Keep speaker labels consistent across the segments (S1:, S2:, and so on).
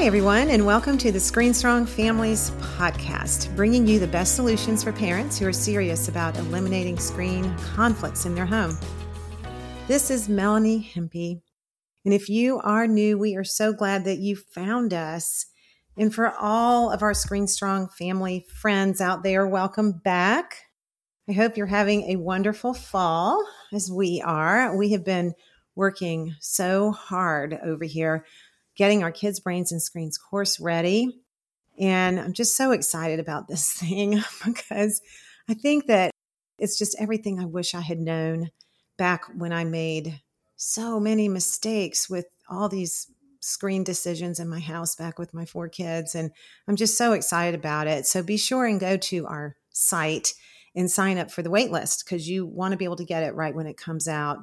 S1: Hi, everyone, and welcome to the Screen Strong Families podcast, bringing you the best solutions for parents who are serious about eliminating screen conflicts in their home. This is Melanie Hempy, and if you are new, we are so glad that you found us. And for all of our Screen Strong family friends out there, welcome back. I hope you're having a wonderful fall as we are. We have been working so hard over here getting our kids' brains and screens course ready. And I'm just so excited about this thing because I think that it's just everything I wish I had known back when I made so many mistakes with all these screen decisions in my house back with my four kids. And I'm just so excited about it. So be sure and go to our site and sign up for the wait list because you want to be able to get it right when it comes out.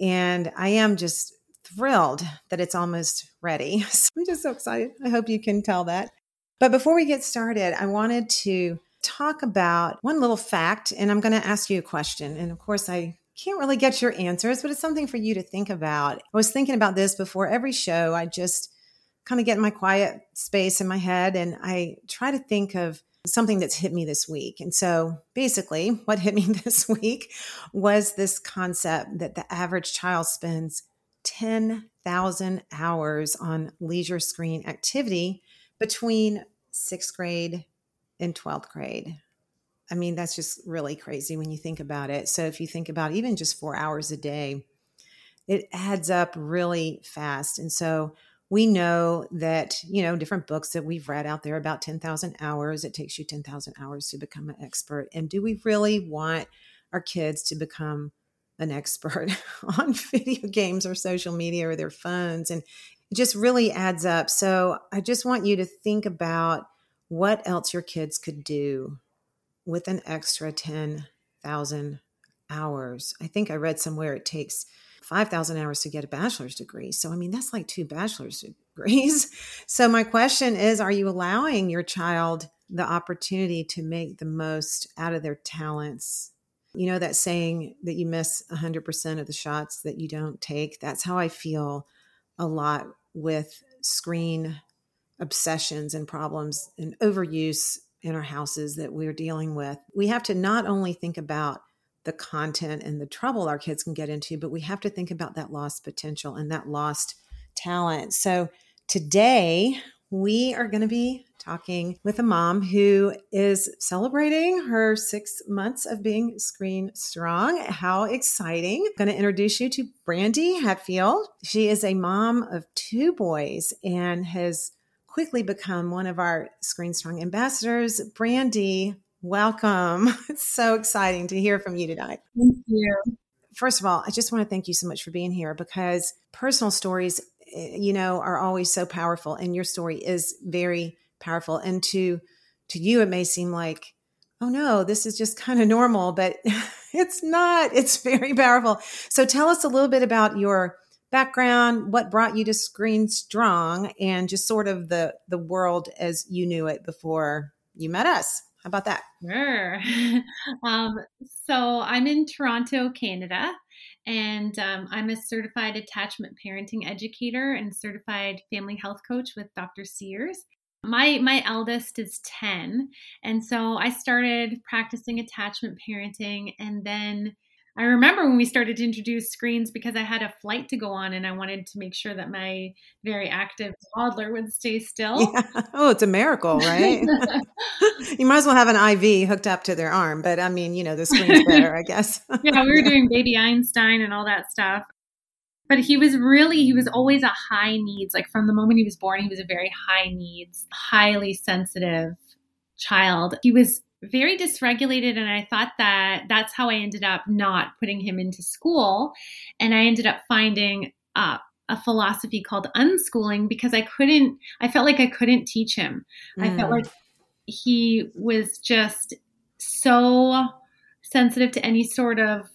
S1: And I am just thrilled that it's almost ready. So I'm just so excited. I hope you can tell that. But before we get started, I wanted to talk about one little fact, and I'm going to ask you a question. And of course, I can't really get your answers, but it's something for you to think about. I was thinking about this before every show. I just kind of get in my quiet space in my head and I try to think of something that's hit me this week. And so basically, what hit me this week was this concept that the average child spends 10,000 hours on leisure screen activity between sixth grade and 12th grade. I mean, that's just really crazy when you think about it. So, if you think about even just four hours a day, it adds up really fast. And so, we know that, you know, different books that we've read out there about 10,000 hours, it takes you 10,000 hours to become an expert. And do we really want our kids to become an expert on video games or social media or their phones. And it just really adds up. So I just want you to think about what else your kids could do with an extra 10,000 hours. I think I read somewhere it takes 5,000 hours to get a bachelor's degree. So, I mean, that's like two bachelor's degrees. So, my question is Are you allowing your child the opportunity to make the most out of their talents you know, that saying that you miss 100% of the shots that you don't take? That's how I feel a lot with screen obsessions and problems and overuse in our houses that we're dealing with. We have to not only think about the content and the trouble our kids can get into, but we have to think about that lost potential and that lost talent. So today we are going to be talking with a mom who is celebrating her six months of being screen strong. How exciting! I'm going to introduce you to Brandy Hatfield. She is a mom of two boys and has quickly become one of our Screen Strong ambassadors. Brandy, welcome. It's so exciting to hear from you tonight.
S2: Thank you.
S1: First of all, I just want to thank you so much for being here because personal stories you know are always so powerful and your story is very powerful. And to to you it may seem like oh no this is just kind of normal but it's not. It's very powerful. So tell us a little bit about your background what brought you to screen strong and just sort of the the world as you knew it before you met us. How about that?
S2: Sure. Um, so i'm in toronto canada and um, I'm a certified attachment parenting educator and certified family health coach with Dr. Sears. My my eldest is 10, and so I started practicing attachment parenting and then I remember when we started to introduce screens because I had a flight to go on and I wanted to make sure that my very active toddler would stay still. Yeah.
S1: Oh, it's a miracle, right? you might as well have an IV hooked up to their arm, but I mean, you know, the screen's better, I guess.
S2: yeah, we were doing baby Einstein and all that stuff. But he was really, he was always a high needs. Like from the moment he was born, he was a very high needs, highly sensitive child. He was very dysregulated and i thought that that's how i ended up not putting him into school and i ended up finding uh, a philosophy called unschooling because i couldn't i felt like i couldn't teach him mm. i felt mm. like he was just so sensitive to any sort of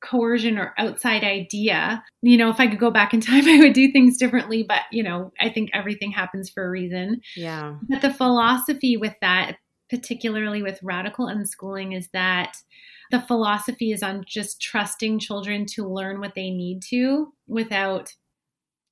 S2: coercion or outside idea. You know, if I could go back in time, I would do things differently, but you know, I think everything happens for a reason.
S1: Yeah.
S2: But the philosophy with that particularly with radical unschooling, is that the philosophy is on just trusting children to learn what they need to without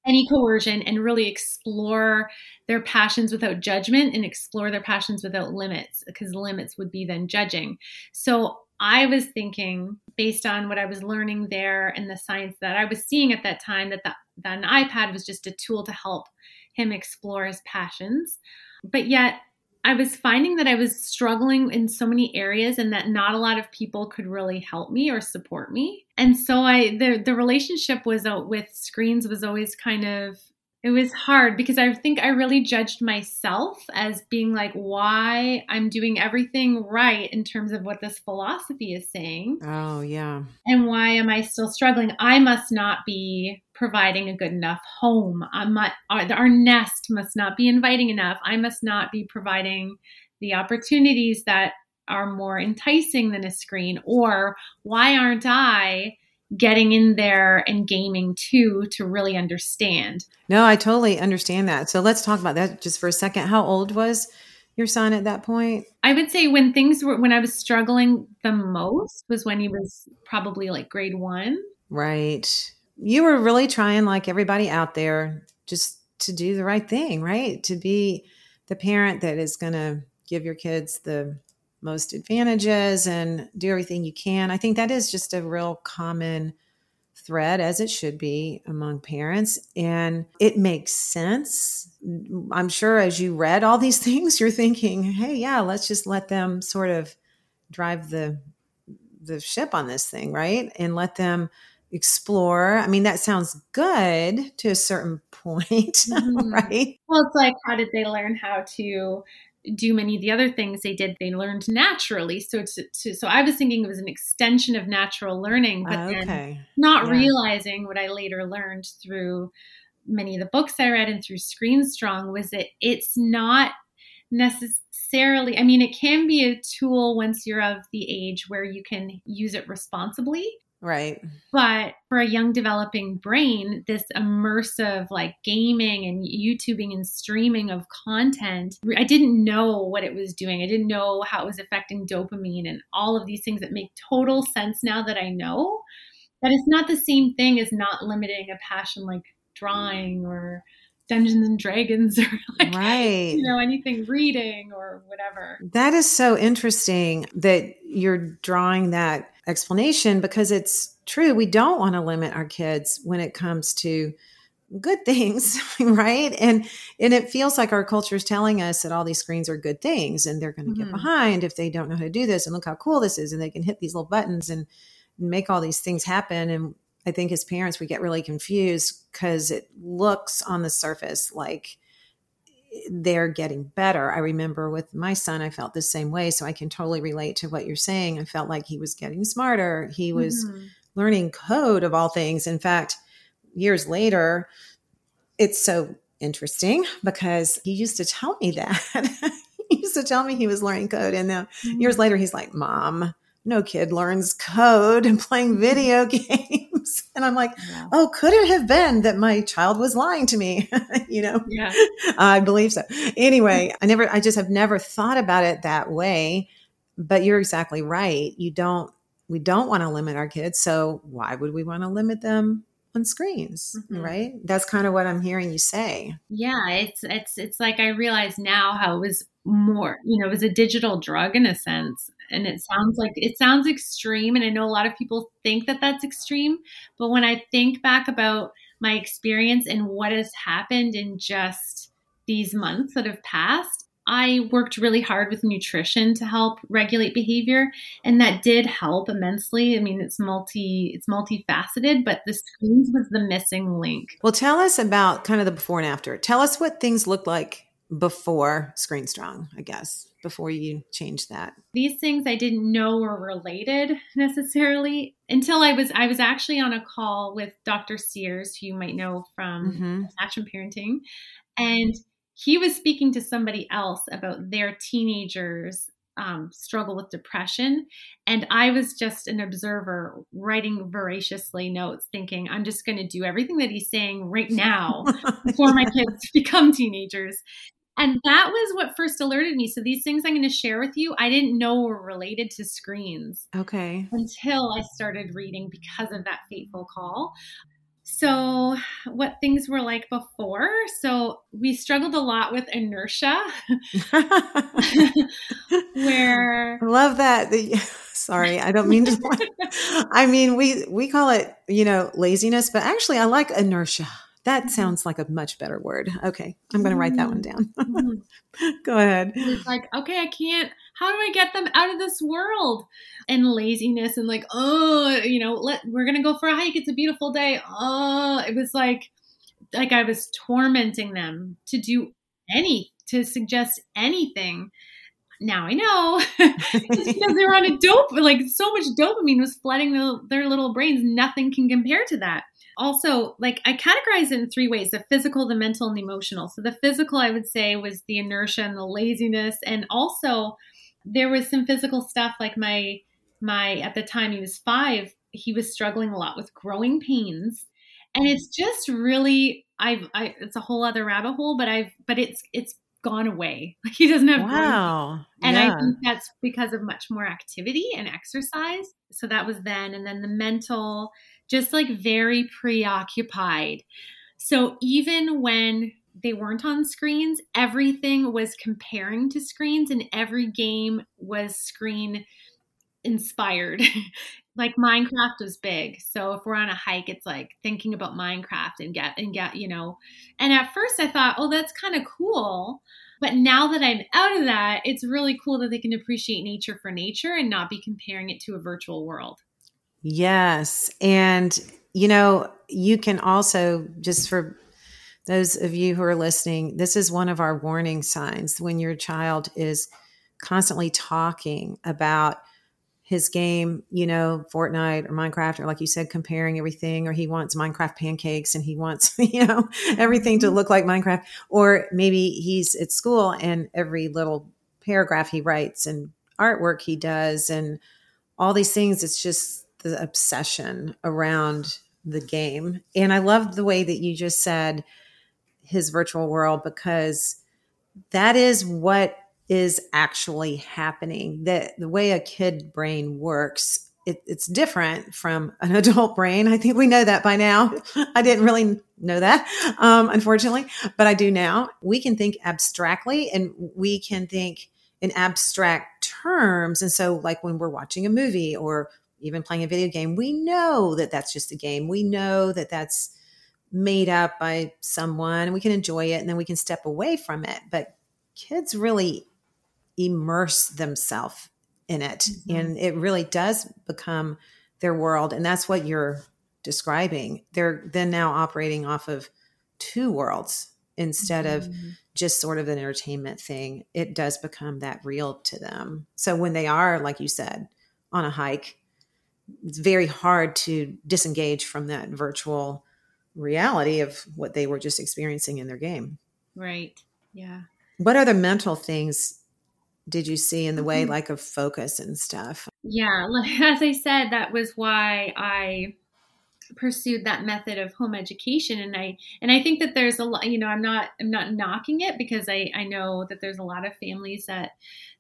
S2: any coercion and really explore their passions without judgment and explore their passions without limits because limits would be then judging. So I was thinking based on what I was learning there and the science that I was seeing at that time that, the, that an iPad was just a tool to help him explore his passions. But yet I was finding that I was struggling in so many areas and that not a lot of people could really help me or support me. And so I the the relationship was uh, with screens was always kind of it was hard because I think I really judged myself as being like why I'm doing everything right in terms of what this philosophy is saying.
S1: Oh, yeah.
S2: And why am I still struggling? I must not be providing a good enough home. Not, our, our nest must not be inviting enough. I must not be providing the opportunities that are more enticing than a screen. Or why aren't I getting in there and gaming too to really understand?
S1: No, I totally understand that. So let's talk about that just for a second. How old was your son at that point?
S2: I would say when things were, when I was struggling the most was when he was probably like grade one.
S1: Right you were really trying, like everybody out there, just to do the right thing, right? To be the parent that is going to give your kids the most advantages and do everything you can. I think that is just a real common thread, as it should be among parents. And it makes sense. I'm sure as you read all these things, you're thinking, hey, yeah, let's just let them sort of drive the the ship on this thing, right? And let them explore. I mean, that sounds good to a certain point, mm-hmm. right?
S2: Well, it's like, how did they learn how to do many of the other things they did? They learned naturally. So, to, to, so I was thinking it was an extension of natural learning, but okay. then not yeah. realizing what I later learned through many of the books I read and through Screen Strong was that it's not necessarily i mean it can be a tool once you're of the age where you can use it responsibly
S1: Right.
S2: But for a young developing brain, this immersive like gaming and YouTubing and streaming of content, I didn't know what it was doing. I didn't know how it was affecting dopamine and all of these things that make total sense now that I know. But it's not the same thing as not limiting a passion like drawing or Dungeons and Dragons or like right. you know anything reading or whatever.
S1: That is so interesting that you're drawing that explanation because it's true we don't want to limit our kids when it comes to good things right and and it feels like our culture is telling us that all these screens are good things and they're going to mm-hmm. get behind if they don't know how to do this and look how cool this is and they can hit these little buttons and make all these things happen and I think as parents, we get really confused because it looks on the surface like they're getting better. I remember with my son, I felt the same way. So I can totally relate to what you're saying. I felt like he was getting smarter. He was mm-hmm. learning code of all things. In fact, years later, it's so interesting because he used to tell me that. he used to tell me he was learning code. And now mm-hmm. years later, he's like, Mom, no kid learns code and playing video games. And I'm like, yeah. oh, could it have been that my child was lying to me? you know,
S2: yeah.
S1: I believe so. Anyway, I never, I just have never thought about it that way. But you're exactly right. You don't, we don't want to limit our kids. So why would we want to limit them on screens mm-hmm. right that's kind of what i'm hearing you say
S2: yeah it's it's it's like i realize now how it was more you know it was a digital drug in a sense and it sounds like it sounds extreme and i know a lot of people think that that's extreme but when i think back about my experience and what has happened in just these months that have passed I worked really hard with nutrition to help regulate behavior and that did help immensely. I mean, it's multi it's multifaceted, but the screens was the missing link.
S1: Well, tell us about kind of the before and after. Tell us what things looked like before Screen Strong, I guess, before you changed that.
S2: These things I didn't know were related necessarily until I was I was actually on a call with Dr. Sears, who you might know from mm-hmm. Attachment Parenting, and he was speaking to somebody else about their teenagers um, struggle with depression. And I was just an observer writing voraciously notes, thinking, I'm just going to do everything that he's saying right now before my kids become teenagers. And that was what first alerted me. So these things I'm going to share with you, I didn't know were related to screens.
S1: Okay.
S2: Until I started reading because of that fateful call. so what things were like before so we struggled a lot with inertia where
S1: I love that The, sorry i don't mean to i mean we we call it you know laziness but actually i like inertia that mm-hmm. sounds like a much better word okay i'm going to write that one down mm-hmm. go ahead
S2: it's like okay i can't how do I get them out of this world? And laziness and like, oh, you know, let we're gonna go for a hike. It's a beautiful day. Oh, it was like like I was tormenting them to do any to suggest anything. Now I know because they're on a dope, like so much dopamine was flooding the, their little brains. Nothing can compare to that also like i categorize it in three ways the physical the mental and the emotional. So the physical i would say was the inertia and the laziness and also there was some physical stuff like my my at the time he was five he was struggling a lot with growing pains and it's just really i've I, it's a whole other rabbit hole but i've but it's it's gone away. Like he doesn't have
S1: wow.
S2: And yeah. i think that's because of much more activity and exercise. So that was then and then the mental just like very preoccupied so even when they weren't on screens. Everything was comparing to screens, and every game was screen inspired. like Minecraft was big. So if we're on a hike, it's like thinking about Minecraft and get and get, you know. And at first I thought, oh, that's kind of cool. But now that I'm out of that, it's really cool that they can appreciate nature for nature and not be comparing it to a virtual world.
S1: Yes. And, you know, you can also, just for those of you who are listening, this is one of our warning signs when your child is constantly talking about his game, you know, Fortnite or Minecraft, or like you said, comparing everything, or he wants Minecraft pancakes and he wants, you know, everything to mm-hmm. look like Minecraft. Or maybe he's at school and every little paragraph he writes and artwork he does and all these things, it's just the obsession around the game. And I love the way that you just said, his virtual world because that is what is actually happening. The, the way a kid brain works, it, it's different from an adult brain. I think we know that by now. I didn't really know that, um, unfortunately, but I do now. We can think abstractly and we can think in abstract terms. And so, like when we're watching a movie or even playing a video game, we know that that's just a game. We know that that's made up by someone and we can enjoy it and then we can step away from it but kids really immerse themselves in it mm-hmm. and it really does become their world and that's what you're describing they're then now operating off of two worlds instead mm-hmm. of just sort of an entertainment thing it does become that real to them so when they are like you said on a hike it's very hard to disengage from that virtual reality of what they were just experiencing in their game.
S2: Right. Yeah.
S1: What other mental things did you see in the way mm-hmm. like of focus and stuff?
S2: Yeah, as I said, that was why I pursued that method of home education and I and I think that there's a lot you know I'm not I'm not knocking it because I I know that there's a lot of families that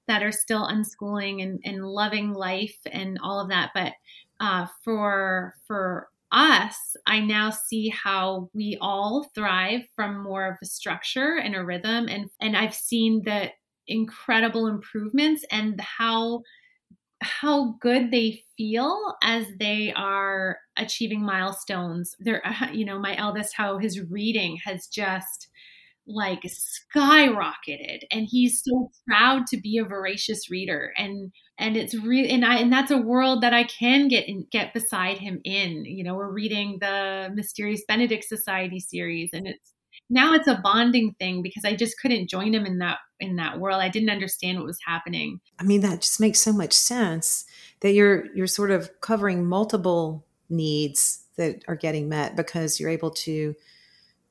S2: that are still unschooling and and loving life and all of that but uh, for for us, I now see how we all thrive from more of a structure and a rhythm. And, and I've seen the incredible improvements and how how good they feel as they are achieving milestones. They're, uh, you know, my eldest, how his reading has just like skyrocketed. And he's so proud to be a voracious reader. And and it's really and I and that's a world that I can get in, get beside him in. You know we're reading the mysterious Benedict Society series and it's now it's a bonding thing because I just couldn't join him in that in that world. I didn't understand what was happening.
S1: I mean that just makes so much sense that you're you're sort of covering multiple needs that are getting met because you're able to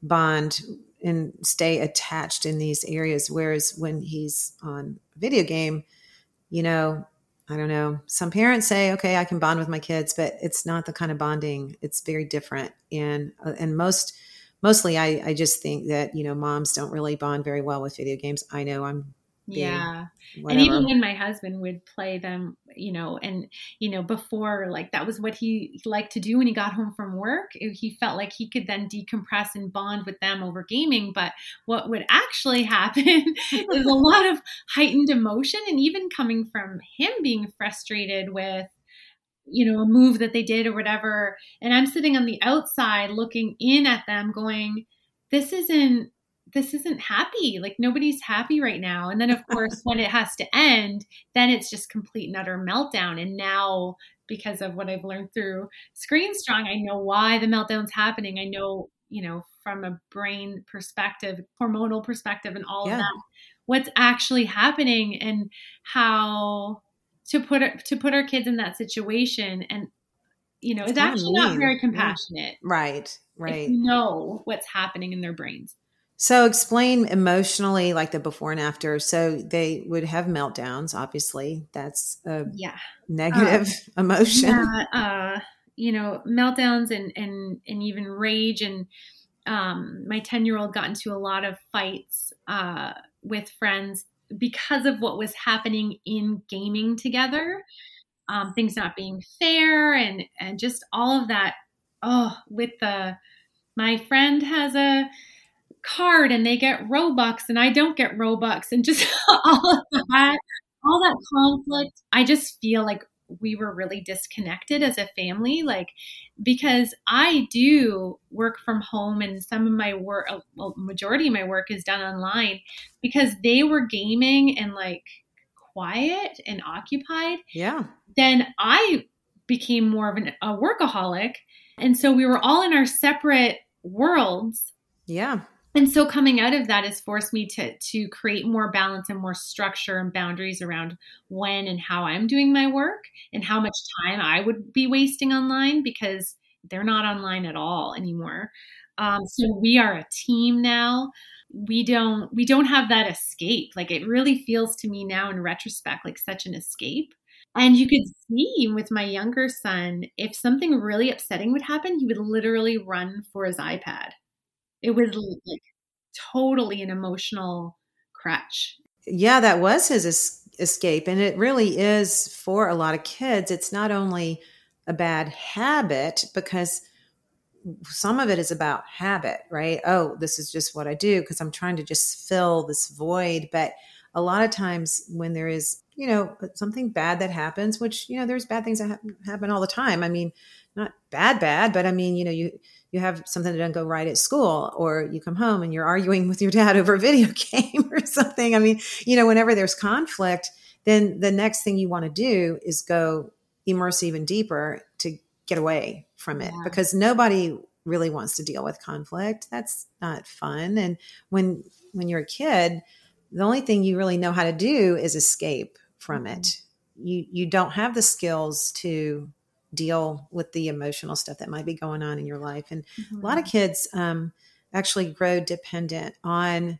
S1: bond and stay attached in these areas. Whereas when he's on a video game, you know, I don't know. Some parents say, "Okay, I can bond with my kids," but it's not the kind of bonding. It's very different, and uh, and most mostly, I I just think that you know moms don't really bond very well with video games. I know I'm
S2: yeah. And even when my husband would play them, you know, and, you know, before, like that was what he liked to do when he got home from work. He felt like he could then decompress and bond with them over gaming. But what would actually happen is a lot of heightened emotion and even coming from him being frustrated with, you know, a move that they did or whatever. And I'm sitting on the outside looking in at them going, this isn't this isn't happy. Like nobody's happy right now. And then of course when it has to end, then it's just complete and utter meltdown. And now because of what I've learned through Screen Strong, I know why the meltdown's happening. I know, you know, from a brain perspective, hormonal perspective and all yeah. of that, what's actually happening and how to put to put our kids in that situation and you know, it's, it's actually not very compassionate.
S1: Right, right.
S2: know what's happening in their brains.
S1: So explain emotionally like the before and after. So they would have meltdowns, obviously. That's a
S2: yeah.
S1: negative um, emotion.
S2: Yeah, uh, you know, meltdowns and and and even rage and um, my 10 year old got into a lot of fights uh, with friends because of what was happening in gaming together um, things not being fair and and just all of that oh with the my friend has a card and they get Robux and I don't get Robux and just all of that, all that conflict. I just feel like we were really disconnected as a family, like because I do work from home and some of my work, uh, well, majority of my work is done online because they were gaming and like quiet and occupied.
S1: Yeah.
S2: Then I became more of an, a workaholic. And so we were all in our separate worlds.
S1: Yeah
S2: and so coming out of that has forced me to to create more balance and more structure and boundaries around when and how I'm doing my work and how much time I would be wasting online because they're not online at all anymore. Um, so we are a team now. We don't we don't have that escape. Like it really feels to me now in retrospect like such an escape. And you could see with my younger son, if something really upsetting would happen, he would literally run for his iPad it was like totally an emotional crutch.
S1: Yeah, that was his es- escape. And it really is for a lot of kids. It's not only a bad habit because some of it is about habit, right? Oh, this is just what I do because I'm trying to just fill this void. But a lot of times when there is, you know, something bad that happens, which, you know, there's bad things that ha- happen all the time. I mean, not bad, bad, but I mean, you know, you, you have something that doesn't go right at school or you come home and you're arguing with your dad over a video game or something. I mean you know whenever there's conflict then the next thing you want to do is go immerse even deeper to get away from it. Yeah. because nobody really wants to deal with conflict. That's not fun. And when when you're a kid the only thing you really know how to do is escape from mm-hmm. it you you don't have the skills to deal with the emotional stuff that might be going on in your life. And mm-hmm. a lot of mm-hmm. kids um, actually grow dependent on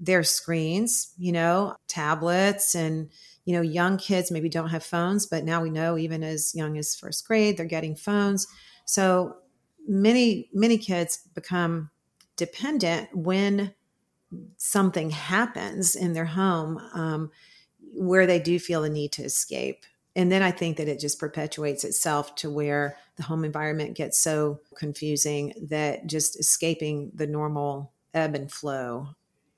S1: their screens, you know, tablets and you know, young kids maybe don't have phones, but now we know even as young as first grade, they're getting phones. So many, many kids become dependent when something happens in their home um, where they do feel the need to escape and then I think that it just perpetuates itself to where the home environment gets so confusing that just escaping the normal ebb and flow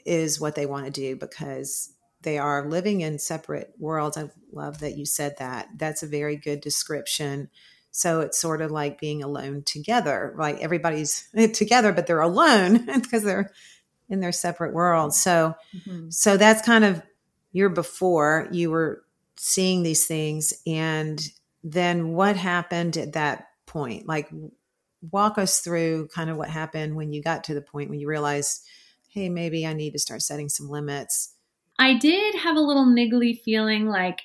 S1: is what they want to do because they are living in separate worlds. I love that you said that. That's a very good description. So it's sort of like being alone together, right? Everybody's together, but they're alone because they're in their separate worlds. So, mm-hmm. so that's kind of your before you were seeing these things and then what happened at that point? Like walk us through kind of what happened when you got to the point when you realized hey maybe i need to start setting some limits.
S2: I did have a little niggly feeling like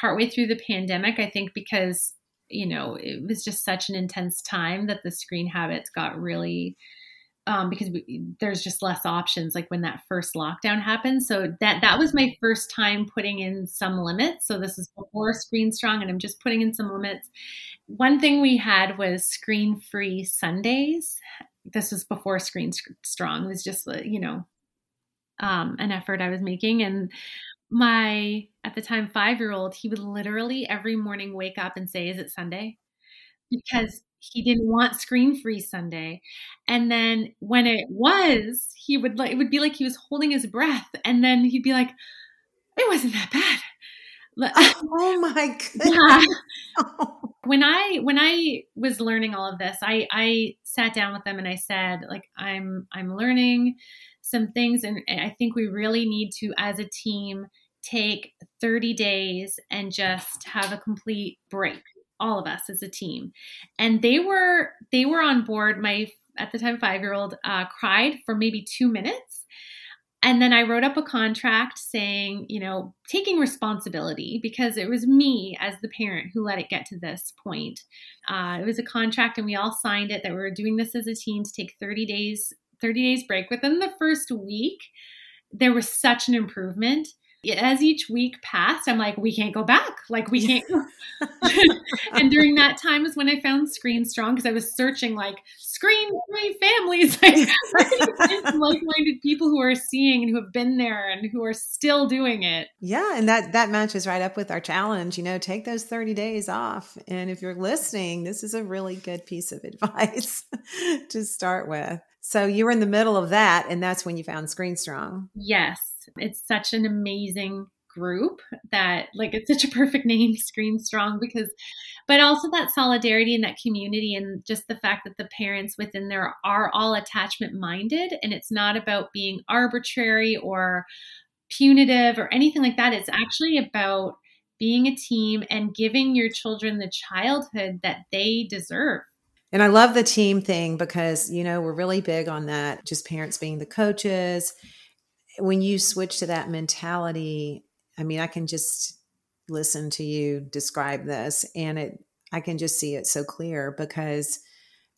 S2: partway through the pandemic i think because you know it was just such an intense time that the screen habits got really um, because we, there's just less options like when that first lockdown happened. So that that was my first time putting in some limits. So this is before screen strong and i'm just putting in some limits. One thing we had was screen free sundays. This was before screen strong. It was just you know um, an effort i was making. And my at the time five year old, he would literally every morning wake up and say, Is it Sunday? Because he didn't want screen free Sunday. And then when it was, he would like it would be like he was holding his breath. And then he'd be like, It wasn't that bad.
S1: Oh my god.
S2: Yeah. when I when I was learning all of this, I I sat down with them and I said, like, I'm I'm learning some things and I think we really need to as a team take 30 days and just have a complete break all of us as a team and they were they were on board my at the time five year old uh, cried for maybe two minutes and then I wrote up a contract saying, you know, taking responsibility because it was me as the parent who let it get to this point. Uh, it was a contract, and we all signed it that we were doing this as a team to take 30 days, 30 days break. Within the first week, there was such an improvement as each week passed, I'm like, we can't go back. Like, we can't. and during that time is when I found Screen Strong because I was searching like screen free families, like like-minded people who are seeing and who have been there and who are still doing it.
S1: Yeah, and that that matches right up with our challenge. You know, take those 30 days off, and if you're listening, this is a really good piece of advice to start with. So you were in the middle of that, and that's when you found Screen Strong.
S2: Yes. It's such an amazing group that like it's such a perfect name screen strong because but also that solidarity and that community and just the fact that the parents within there are all attachment minded and it's not about being arbitrary or punitive or anything like that. It's actually about being a team and giving your children the childhood that they deserve.
S1: And I love the team thing because, you know, we're really big on that, just parents being the coaches when you switch to that mentality, I mean, I can just listen to you describe this and it I can just see it so clear because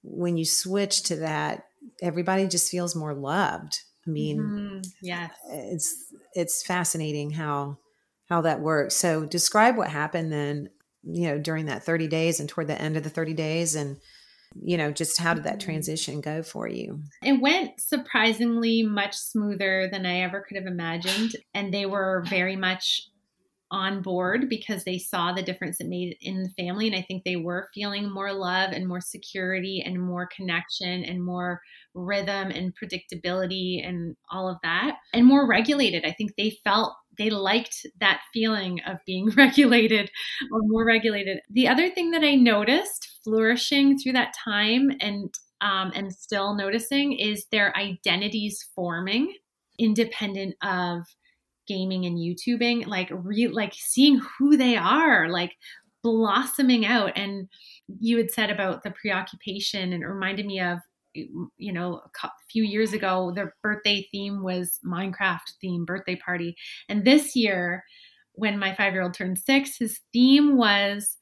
S1: when you switch to that, everybody just feels more loved. I mean,
S2: mm-hmm. yes.
S1: It's it's fascinating how how that works. So describe what happened then, you know, during that 30 days and toward the end of the 30 days and you know, just how did that mm-hmm. transition go for you?
S2: It went surprisingly much smoother than I ever could have imagined. And they were very much on board because they saw the difference it made in the family. And I think they were feeling more love and more security and more connection and more rhythm and predictability and all of that and more regulated. I think they felt they liked that feeling of being regulated or more regulated. The other thing that I noticed flourishing through that time and um, and still noticing is their identities forming independent of gaming and YouTubing, like re like seeing who they are, like blossoming out. And you had said about the preoccupation and it reminded me of you know a few years ago their birthday theme was minecraft theme birthday party and this year when my five year old turned six his theme was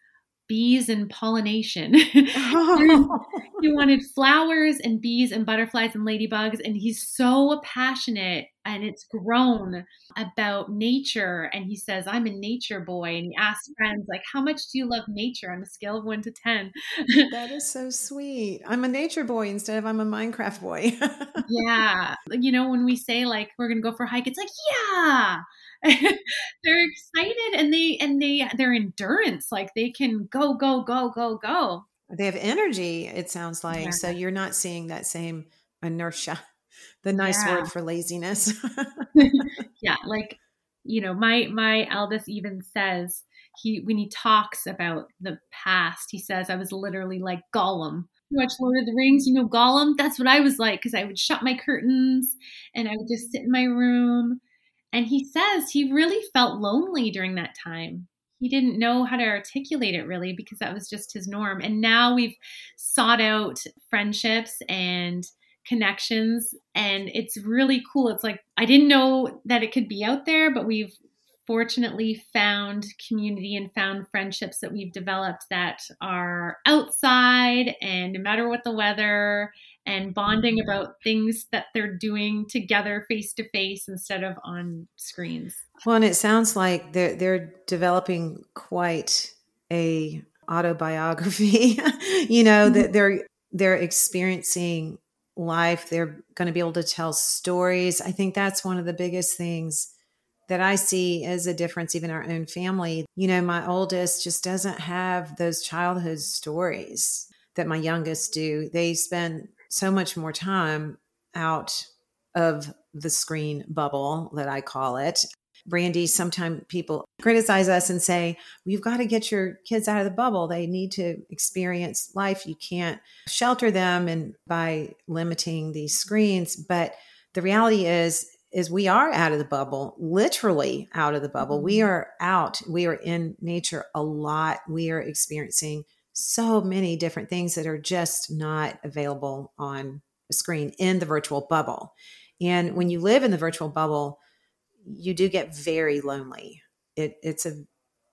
S2: bees and pollination. Oh. he wanted flowers and bees and butterflies and ladybugs. And he's so passionate and it's grown about nature. And he says, I'm a nature boy. And he asks friends, like, how much do you love nature on a scale of one to 10?
S1: that is so sweet. I'm a nature boy instead of I'm a Minecraft boy.
S2: yeah. You know, when we say, like, we're going to go for a hike, it's like, yeah. they're excited and they and they their endurance like they can go go go go go
S1: they have energy it sounds like yeah. so you're not seeing that same inertia the nice yeah. word for laziness
S2: yeah like you know my my eldest even says he when he talks about the past he says i was literally like gollum you watch Lord of the Rings, you know, Gollum. That's what I was like because I would shut my curtains and I would just sit in my room and he says he really felt lonely during that time. He didn't know how to articulate it really because that was just his norm. And now we've sought out friendships and connections and it's really cool. It's like I didn't know that it could be out there, but we've fortunately found community and found friendships that we've developed that are outside and no matter what the weather and bonding mm-hmm. about things that they're doing together face to face instead of on screens.
S1: Well, and it sounds like they're they're developing quite a autobiography. you know, mm-hmm. that they're they're experiencing life. They're going to be able to tell stories. I think that's one of the biggest things that I see as a difference, even our own family. You know, my oldest just doesn't have those childhood stories that my youngest do. They spend so much more time out of the screen bubble that I call it. Brandy, sometimes people criticize us and say, well, you've got to get your kids out of the bubble. They need to experience life. You can't shelter them and by limiting these screens. But the reality is, is we are out of the bubble, literally out of the bubble. We mm-hmm. are out. We are in nature a lot. We are experiencing so many different things that are just not available on a screen in the virtual bubble. And when you live in the virtual bubble, you do get very lonely. It, it's a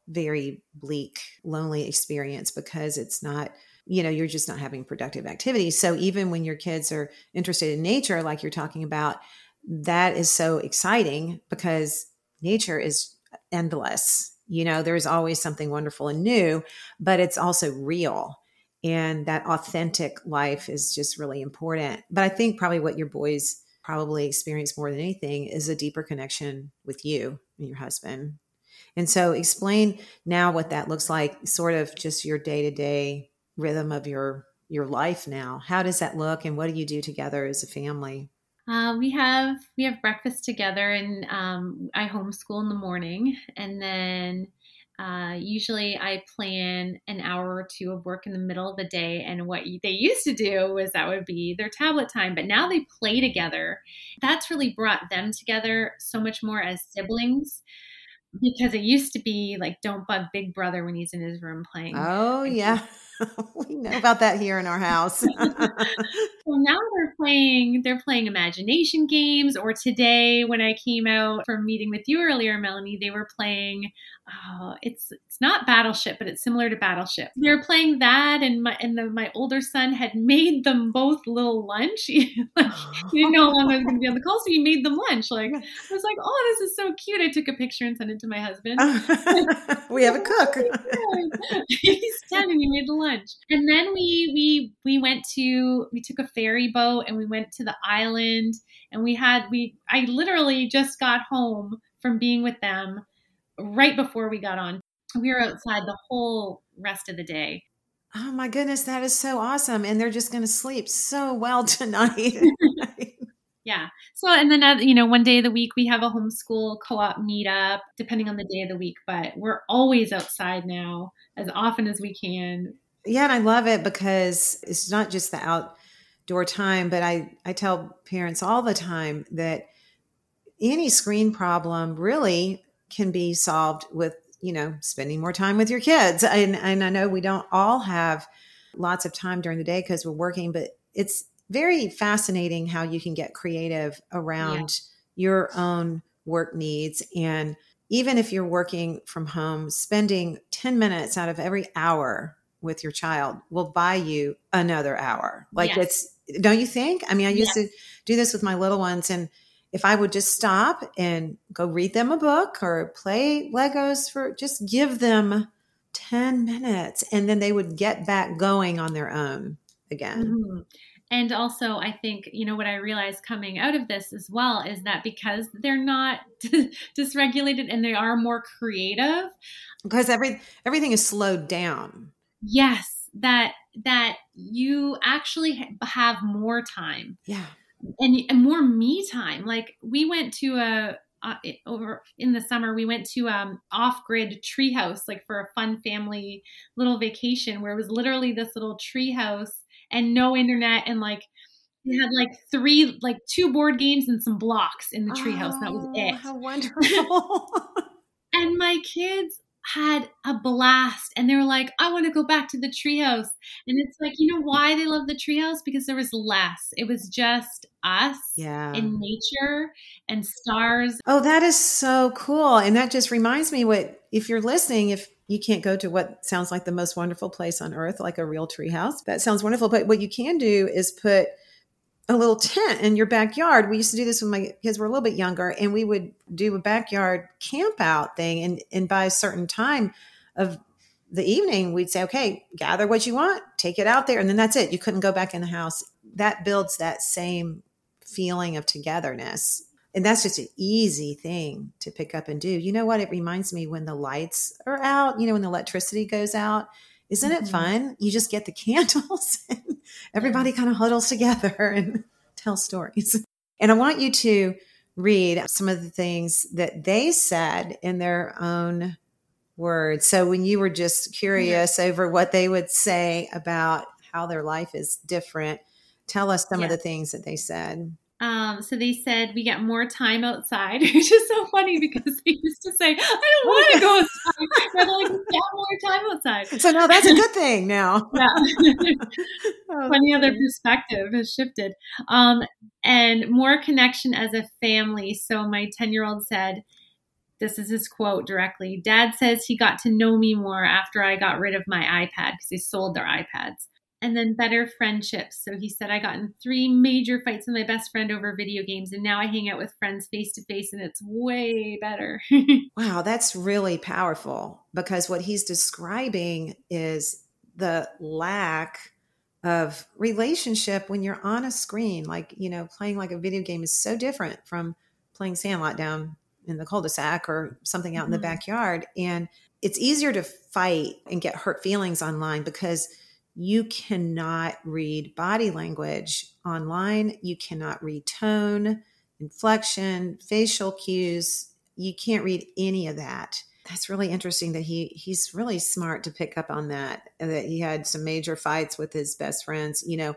S1: very bleak, lonely experience because it's not, you know, you're just not having productive activities. So even when your kids are interested in nature, like you're talking about, that is so exciting because nature is endless. You know, there's always something wonderful and new, but it's also real. And that authentic life is just really important. But I think probably what your boys probably experience more than anything is a deeper connection with you and your husband. And so, explain now what that looks like, sort of just your day to day rhythm of your your life now. How does that look, and what do you do together as a family?
S2: Uh, we have we have breakfast together, and um, I homeschool in the morning, and then uh, usually, I plan an hour or two of work in the middle of the day. And what they used to do was that would be their tablet time, but now they play together. That's really brought them together so much more as siblings because it used to be like, don't bug Big Brother when he's in his room playing.
S1: Oh, yeah. we know about that here in our house.
S2: well, now they're playing they're playing imagination games. Or today, when I came out from meeting with you earlier, Melanie, they were playing. Uh, it's it's not Battleship, but it's similar to Battleship. They're playing that, and my and the, my older son had made them both little lunch. he didn't know how long I was going to be on the call, so he made them lunch. Like I was like, oh, this is so cute. I took a picture and sent it to my husband.
S1: we have a cook.
S2: He's ten, and he made the lunch lunch. And then we we we went to we took a ferry boat and we went to the island and we had we I literally just got home from being with them right before we got on. We were outside the whole rest of the day.
S1: Oh my goodness, that is so awesome. And they're just going to sleep so well tonight.
S2: yeah. So, and then, uh, you know, one day of the week we have a homeschool co op meetup, depending on the day of the week, but we're always outside now as often as we can.
S1: Yeah, and I love it because it's not just the outdoor time, but I, I tell parents all the time that any screen problem really can be solved with, you know, spending more time with your kids. And, and I know we don't all have lots of time during the day because we're working, but it's very fascinating how you can get creative around yeah. your own work needs. And even if you're working from home, spending 10 minutes out of every hour with your child will buy you another hour. Like yes. it's, don't you think? I mean, I used yes. to do this with my little ones. And if I would just stop and go read them a book or play Legos for just give them 10 minutes and then they would get back going on their own again. Mm-hmm.
S2: And also, I think, you know, what I realized coming out of this as well is that because they're not dysregulated and they are more creative.
S1: Because every, everything is slowed down
S2: yes that that you actually have more time.
S1: Yeah.
S2: And, and more me time. Like we went to a uh, over in the summer we went to um off-grid treehouse like for a fun family little vacation where it was literally this little treehouse and no internet and like we had like three like two board games and some blocks in the treehouse. Oh, that was it.
S1: how wonderful.
S2: And my kids had a blast and they were like, I want to go back to the treehouse. And it's like, you know why they love the treehouse? Because there was less. It was just us
S1: yeah.
S2: in nature and stars.
S1: Oh, that is so cool. And that just reminds me what if you're listening, if you can't go to what sounds like the most wonderful place on earth, like a real treehouse, that sounds wonderful. But what you can do is put a little tent in your backyard. We used to do this when my kids were a little bit younger, and we would do a backyard camp out thing. And, and by a certain time of the evening, we'd say, okay, gather what you want, take it out there. And then that's it. You couldn't go back in the house. That builds that same feeling of togetherness. And that's just an easy thing to pick up and do. You know what? It reminds me when the lights are out, you know, when the electricity goes out. Isn't it
S2: Mhm.
S1: fun? You just get the candles and everybody kind of huddles together and tells stories. And I want you to read some of the things that they said in their own words. So when you were just curious over what they would say about how their life is different, tell us some of the things that they said.
S2: Um, so they said we get more time outside, which is so funny because they used to say, I don't want to go outside. They're like, we get more time outside.
S1: So now that's a good thing now.
S2: Yeah.
S1: Oh,
S2: funny how their perspective has shifted. Um, and more connection as a family. So my 10 year old said, this is his quote directly. Dad says he got to know me more after I got rid of my iPad because they sold their iPads. And then better friendships. So he said, I got in three major fights with my best friend over video games, and now I hang out with friends face to face, and it's way better.
S1: Wow, that's really powerful because what he's describing is the lack of relationship when you're on a screen. Like, you know, playing like a video game is so different from playing Sandlot down in the cul de sac or something out in
S2: Mhm.
S1: the backyard. And it's easier to fight and get hurt feelings online because you cannot read body language online. You cannot read tone, inflection, facial cues. You can't read any of that. That's really interesting that he he's really smart to pick up on that. That he had some major fights with his best friends, you know,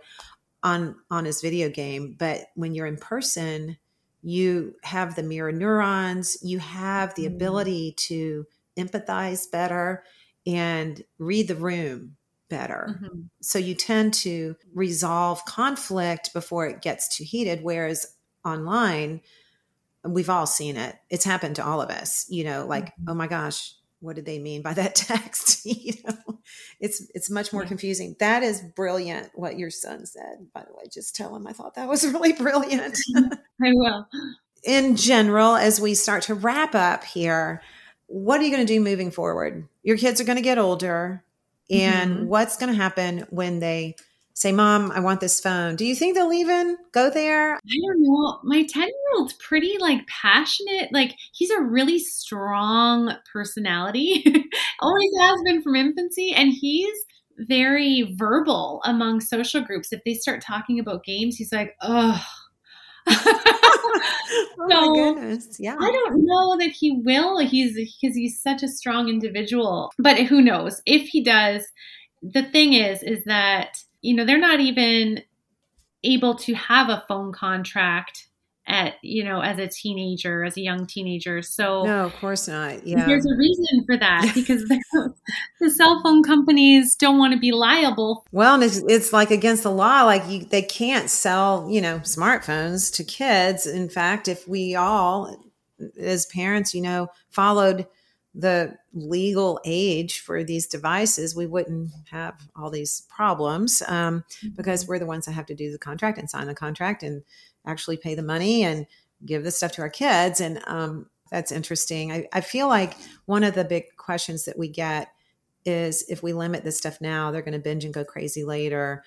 S1: on on his video game. But when you're in person, you have the mirror neurons. You have the
S2: Mm.
S1: ability to empathize better and read the room better
S2: Mhm.
S1: so you tend to resolve conflict before it gets too heated whereas online we've all seen it it's happened to all of us you know like
S2: Mhm.
S1: oh my gosh what did they mean by that text you know it's it's much more
S2: Yeah.
S1: confusing that is brilliant what your son said by the way just tell him i thought that was really brilliant
S2: I will.
S1: in general as we start to wrap up here what are you going to do moving forward your kids are going to get older and
S2: Mhm.
S1: what's going to happen when they say mom i want this phone do you think they'll even go there
S2: I don't know. My 10 year old's pretty like passionate. Like he's a really strong personality. Always has been from infancy. And he's very verbal among social groups. If they start talking about games, he's like, ugh.
S1: oh
S2: So,
S1: my goodness yeah
S2: I don't know that he will. He's because he's such a strong individual. But who knows? If he does, the thing is, is that you know they're not even able to have a phone contract at you know as a teenager, as a young teenager. So
S1: no of course not yeah
S2: there's a reason for that because the, cell phone companies don't want to be liable.
S1: Well, and it's, it's like against the law. Like you, they can't sell, you know, smartphones to kids. In fact, if we all, as parents, you know, followed the legal age for these devices, we wouldn't have all these problems um, because we're the ones that have to do the contract and sign the contract and actually pay the money and give this stuff to our kids. And um, that's interesting. I, I feel like one of the big questions that we get is if we limit this stuff now, they're going to binge and go crazy later.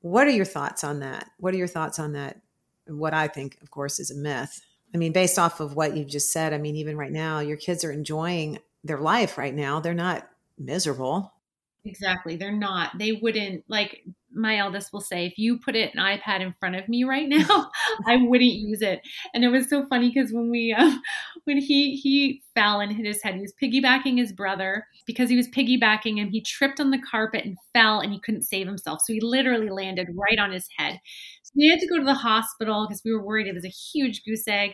S1: What are your thoughts on that? What are your thoughts on that? What I think, of course, is a myth. I mean, based off of what you've just said, I mean, even right now, your kids are enjoying their life right now. They're not miserable.
S2: Exactly. They're not. They wouldn't like my eldest will say, if you put it an iPad in front of me right now, I wouldn't use it. And it was so funny because when we uh, when he he fell and hit his head, he was piggybacking his brother because he was piggybacking him. He tripped on the carpet and fell and he couldn't save himself. So he literally landed right on his head. So we had to go to the hospital because we were worried it was a huge goose egg.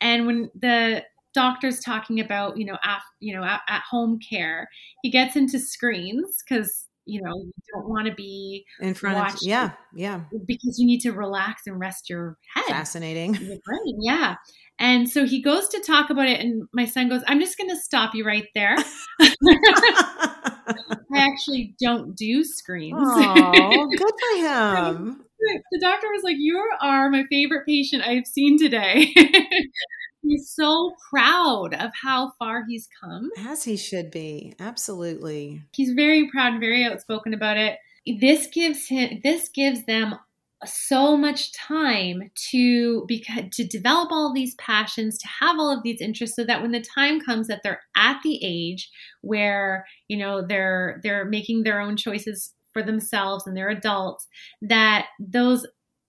S2: And when the doctor's talking about you know af, you know at, at home care he gets into screens because you know you don't want to be
S1: In front
S2: Watch
S1: of yeah, yeah.
S2: because you need to relax and rest your head
S1: Fascinating.
S2: your brain yeah and so he goes to talk about it and my son goes i'm just going to stop you right there i actually don't do screens
S1: Oh, good for him.
S2: the doctor was like you are my favorite patient i've seen today he's so proud of how far he's come
S1: As he should be. Absolutely.
S2: he's very proud and very outspoken about it. This gives him this gives them so much time to because to develop all of these passions to have all of these interests so that when the time comes that they're at the age where you know they're they're making their own choices for themselves and they're adults that those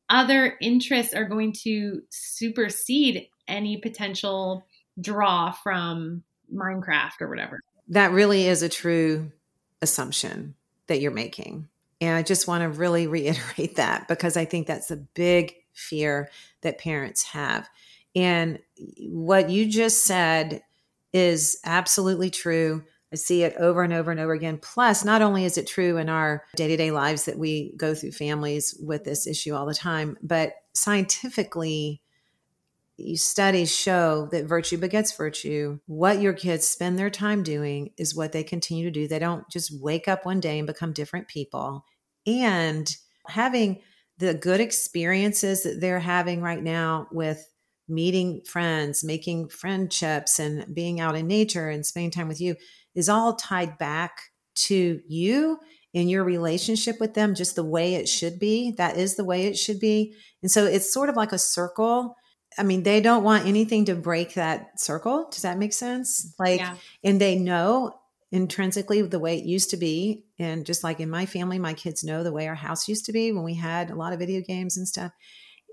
S2: other interests are going to supersede any potential draw from Minecraft or whatever.
S1: That really is a true assumption that you're making. And I just want to really reiterate that because I think that's a big fear that parents have. And what you just said is absolutely true. I see it over and over and over again. Plus, not only is it true in our day to day lives that we go through families with this issue all the time, but scientifically, studies show that virtue begets virtue. What your kids spend their time doing is what they continue to do. They don't just wake up one day and become different people. And having the good experiences that they're having right now with meeting friends, making friendships, and being out in nature and spending time with you is all tied back to you and your relationship with them, just the way it should be. That is the way it should be. And so it's sort of like a circle. I mean, they don't want anything to break that circle. Does that make sense? Like, yeah. and they know intrinsically the way it used to be. And just like in my family, my kids know the way our house used to be when we had a lot of video games and stuff.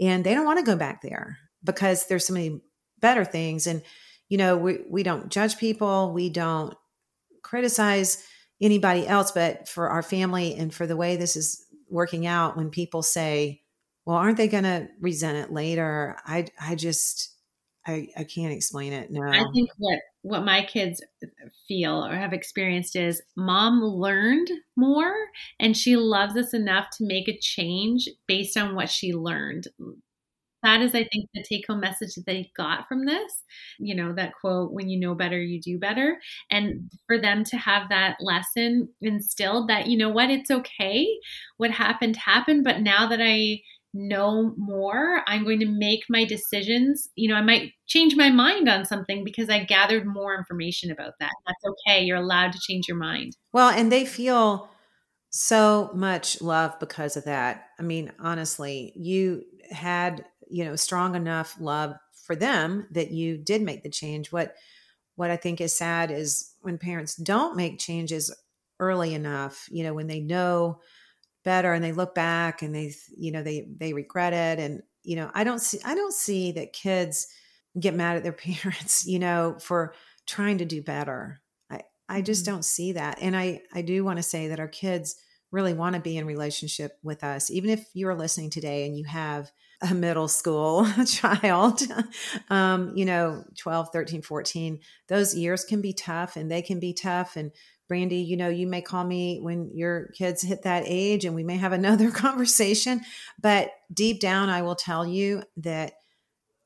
S1: And they don't want to go back there because there's so many better things. And, you know, we, we don't judge people. We don't criticize anybody else, but for our family and for the way this is working out, when people say, well, aren't they going to resent it later? I, I just, I, I can't explain it. No.
S2: I think what, what my kids feel or have experienced is mom learned more and she loves us enough to make a change based on what she learned that is, I think, the take home message that they got from this. You know, that quote, when you know better, you do better. And for them to have that lesson instilled that, you know what, it's okay. What happened, happened. But now that I know more, I'm going to make my decisions. You know, I might change my mind on something because I gathered more information about that. That's okay. You're allowed to change your mind.
S1: Well, and they feel so much love because of that. I mean, honestly, you had you know strong enough love for them that you did make the change what what i think is sad is when parents don't make changes early enough you know when they know better and they look back and they you know they they regret it and you know i don't see i don't see that kids get mad at their parents you know for trying to do better i i just mm-hmm. don't see that and i i do want to say that our kids really want to be in relationship with us even if you're listening today and you have a middle school child, um, you know, 12, 13, 14, those years can be tough and they can be tough. And Brandy, you know, you may call me when your kids hit that age and we may have another conversation. But deep down, I will tell you that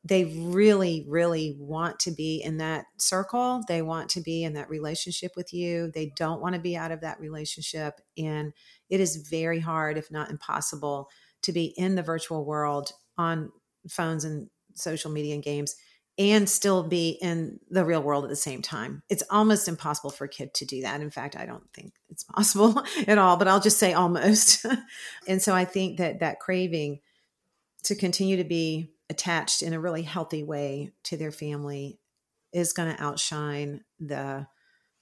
S1: they really, really want to be in that circle. They want to be in that relationship with you. They don't want to be out of that relationship. And it is very hard, if not impossible, to be in the virtual world on phones and social media and games and still be in the real world at the same time. It's almost impossible for a kid to do that. In fact, I don't think it's possible at all, but I'll just say almost. and so I think that that craving to continue to be attached in a really healthy way to their family is going to outshine the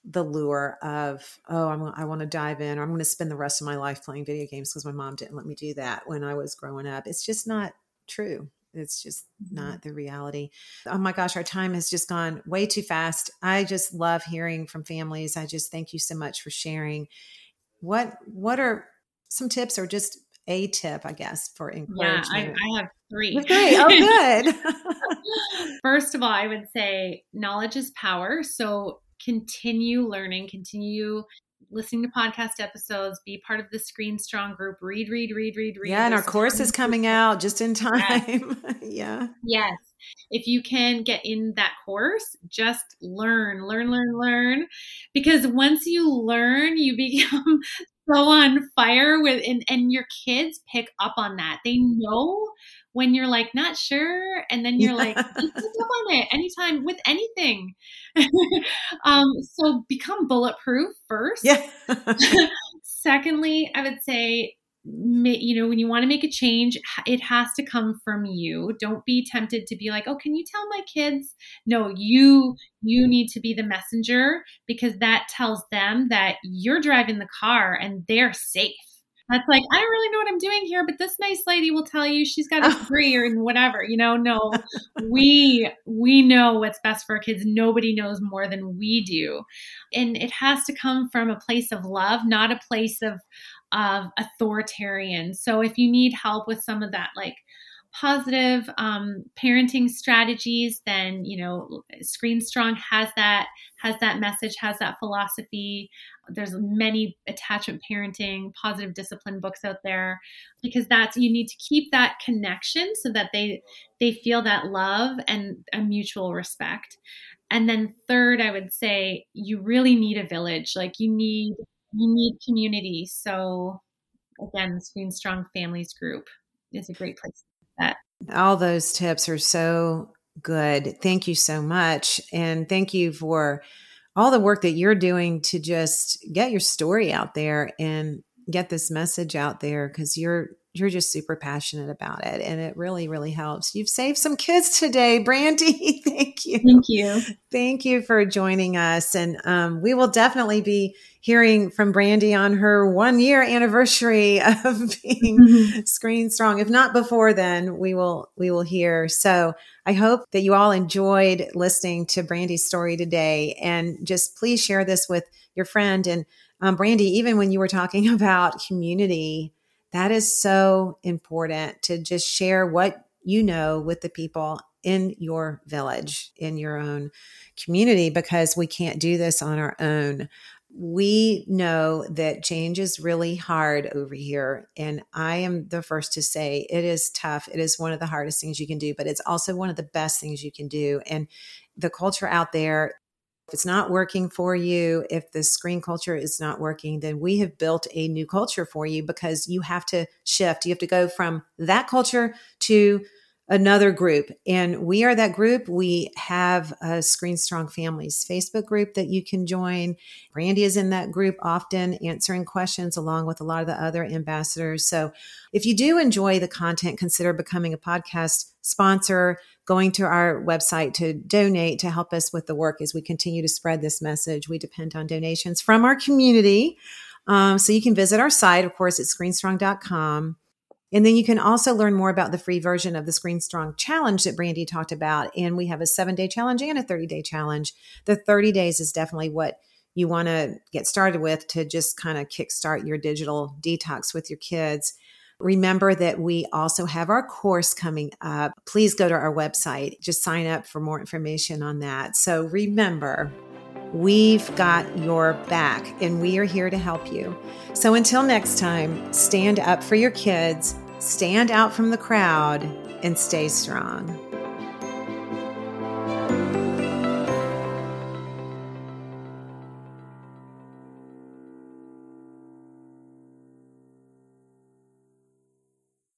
S1: the lure of oh I'm, i want to dive in or i'm going to spend the rest of my life playing video games because my mom didn't let me do that when i was growing up it's just not true it's just mm-hmm. not the reality. Oh my gosh our time has just gone way too fast. I just love hearing from families. I just thank you so much for sharing. What what are some tips or just a tip i guess for encouragement
S2: yeah i, I have three.
S1: Three. Oh good.
S2: First of all i would say knowledge is power. So continue learning, continue listening to podcast episodes, be part of the Screen Strong group, read, read, read, read, read.
S1: Yeah, and our course is coming out just in time.
S2: Yes.
S1: yeah.
S2: Yes. If you can get in that course, just learn, learn, learn, learn. Because once you learn, you become so on fire with and, and your kids pick up on that. They know when you're like not sure and then you're like pick up on it anytime with anything. Um so become bulletproof first.
S1: Yeah.
S2: Secondly i would say you know when you want to make a change it has to come from you. Don't be tempted to be like oh can you tell my kids? No you you need to be the messenger because that tells them that you're driving the car and they're safe that's like i don't really know what i'm doing here but this nice lady will tell you she's got a oh. degree or whatever you know? No. We we know what's best for our kids. Nobody knows more than we do. And it has to come from a place of love not a place of of authoritarian. So if you need help with some of that, like positive um, parenting strategies, then you know Screen Strong has that has that message, has that philosophy. There's many attachment parenting, positive discipline books out there because that's you need to keep that connection so that they they feel that love and a mutual respect. And then third, I would say you really need a village. Like you need you need community. So again, Screen Strong Families group is a great place that.
S1: All those tips are so good. Thank you so much. And thank you for all the work that you're doing to just get your story out there and get this message out there because you're you're just super passionate about it and it really really helps. You've saved some kids today brandy thank you.
S2: Thank you.
S1: Thank you for joining us and um, we will definitely be hearing from brandy on her one year anniversary of being mm-hmm. screen strong. If not before then we will we will hear. So i hope that you all enjoyed listening to brandy's story today and just please share this with your friend. And um, brandy even when you were talking about community that is so important to just share what you know with the people in your village, in your own community, because we can't do this on our own. We know that change is really hard over here. And I am the first to say it is tough. It is one of the hardest things you can do, but it's also one of the best things you can do. And the culture out there if it's not working for you, if the screen culture is not working, then we have built a new culture for you because you have to shift. You have to go from that culture to another group. And we are that group. We have a Screen Strong Families Facebook group that you can join. Brandy is in that group often answering questions along with a lot of the other ambassadors. So if you do enjoy the content, consider becoming a podcast sponsor going to our website to donate to help us with the work as we continue to spread this message. We depend on donations from our community. Um, so you can visit our site, of course, at screenstrong.com. And then you can also learn more about the free version of the Screen Strong challenge that Brandy talked about. And we have a seven day challenge and a 30 day challenge. The 30 days is definitely what you want to get started with to just kind of kickstart your digital detox with your kids. Remember that we also have our course coming up. Please go to our website, just sign up for more information on that. So remember, we've got your back and we are here to help you. So until next time, stand up for your kids, stand out from the crowd, and stay strong.